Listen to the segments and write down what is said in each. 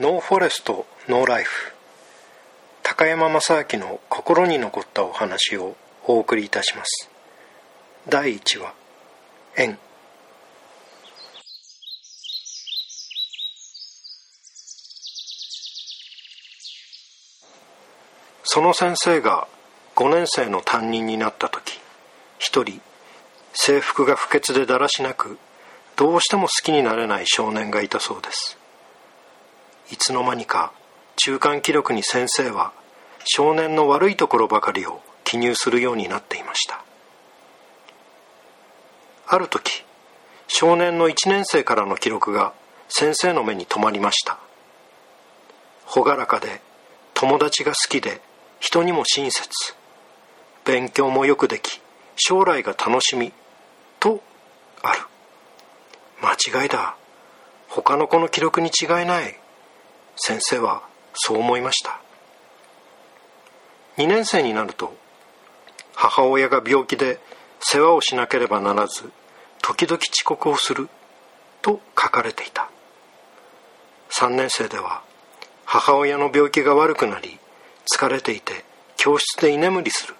ノーフォレストノーライフ。高山正明の心に残ったお話をお送りいたします。第1話縁。その先生が5年生の担任になった時一人制服が不潔でだらしなくどうしても好きになれない少年がいたそうです。いつの間にか中間記録に先生は少年の悪いところばかりを記入するようになっていました。ある時少年の1年生からの記録が先生の目に留まりました。朗らかで友達が好きで人にも親切。勉強もよくでき将来が楽しみとある。間違いだ。他の子の記録に違いない。先生はそう思いました。2年生になると母親が病気で世話をしなければならず時々遅刻をすると書かれていた。3年生では母親の病気が悪くなり疲れていて教室で居眠りする。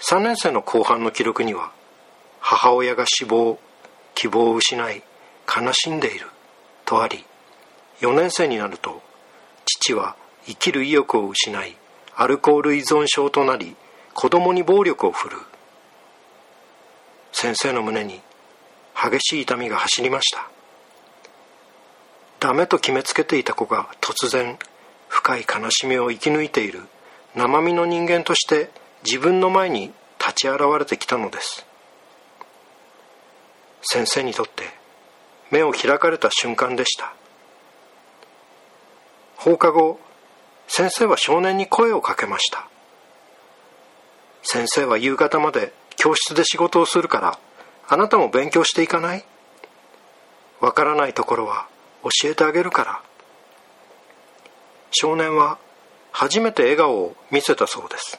3年生の後半の記録には母親が死亡希望を失い悲しんでいるとあり4年生になると父は生きる意欲を失いアルコール依存症となり子供に暴力を振るう。先生の胸に激しい痛みが走りました。ダメと決めつけていた子が突然深い悲しみを生き抜いている生身の人間として自分の前に立ち現れてきたのです。先生にとって目を開かれた瞬間でした。放課後先生は少年に声をかけました。先生は夕方まで教室で仕事をするからあなたも勉強していかない？わからないところは教えてあげるから。少年は初めて笑顔を見せたそうです。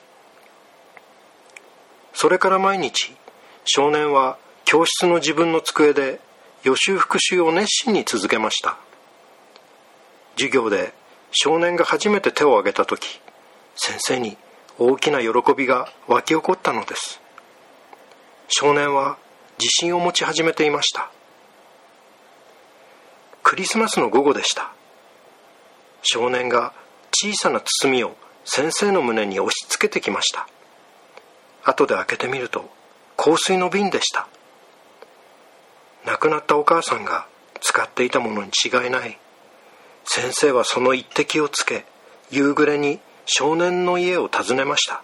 それから毎日少年は教室の自分の机で予習復習を熱心に続けました。授業で少年が初めて手を挙げた時先生に大きな喜びが湧き起こったのです。少年は自信を持ち始めていました。クリスマスの午後でした。少年が小さな包みを先生の胸に押し付けてきました。後で開けてみると香水の瓶でした。亡くなったお母さんが使っていたものに違いない。先生はその一滴をつけ夕暮れに少年の家を訪ねました。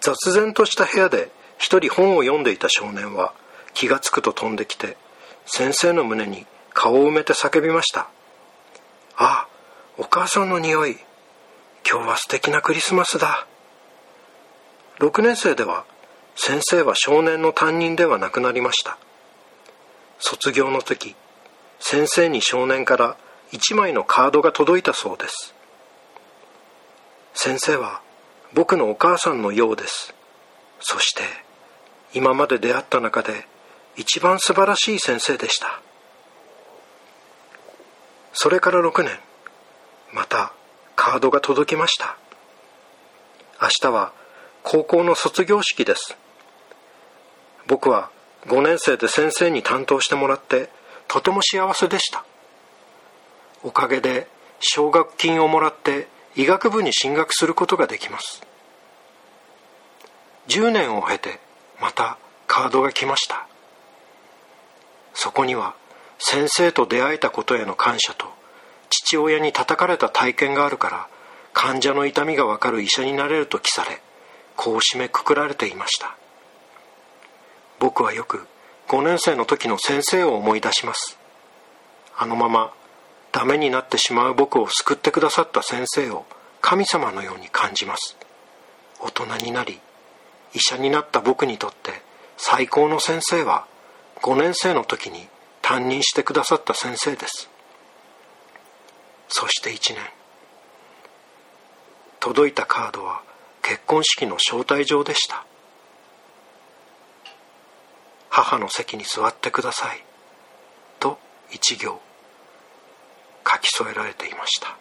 雑然とした部屋で一人本を読んでいた少年は気がつくと飛んできて先生の胸に顔を埋めて叫びました「あお母さんの匂い。今日は素敵なクリスマスだ。6年生では先生は少年の担任ではなくなりました。卒業の時先生に少年から1枚のカードが届いたそうです。先生は僕のお母さんのようです。そして今まで出会った中で一番素晴らしい先生でした。それから6年またカードが届きました。明日は高校の卒業式です。僕は5年生で先生に担当してもらってとても幸せでした。おかげで奨学金をもらって医学部に進学することができます。10年を経てまたカードが来ました。そこには先生と出会えたことへの感謝と父親に叩かれた体験があるから患者の痛みがわかる医者になれると記されこう締めくくられていました。僕はよく5年生の時の先生を思い出します。あのままダメになってしまう僕を救ってくださった先生を神様のように感じます。大人になり医者になった僕にとって最高の先生は5年生の時に担任してくださった先生です。そして1年届いたカードは結婚式の招待状でした。母の席に座ってください。と一行書き添えられていました。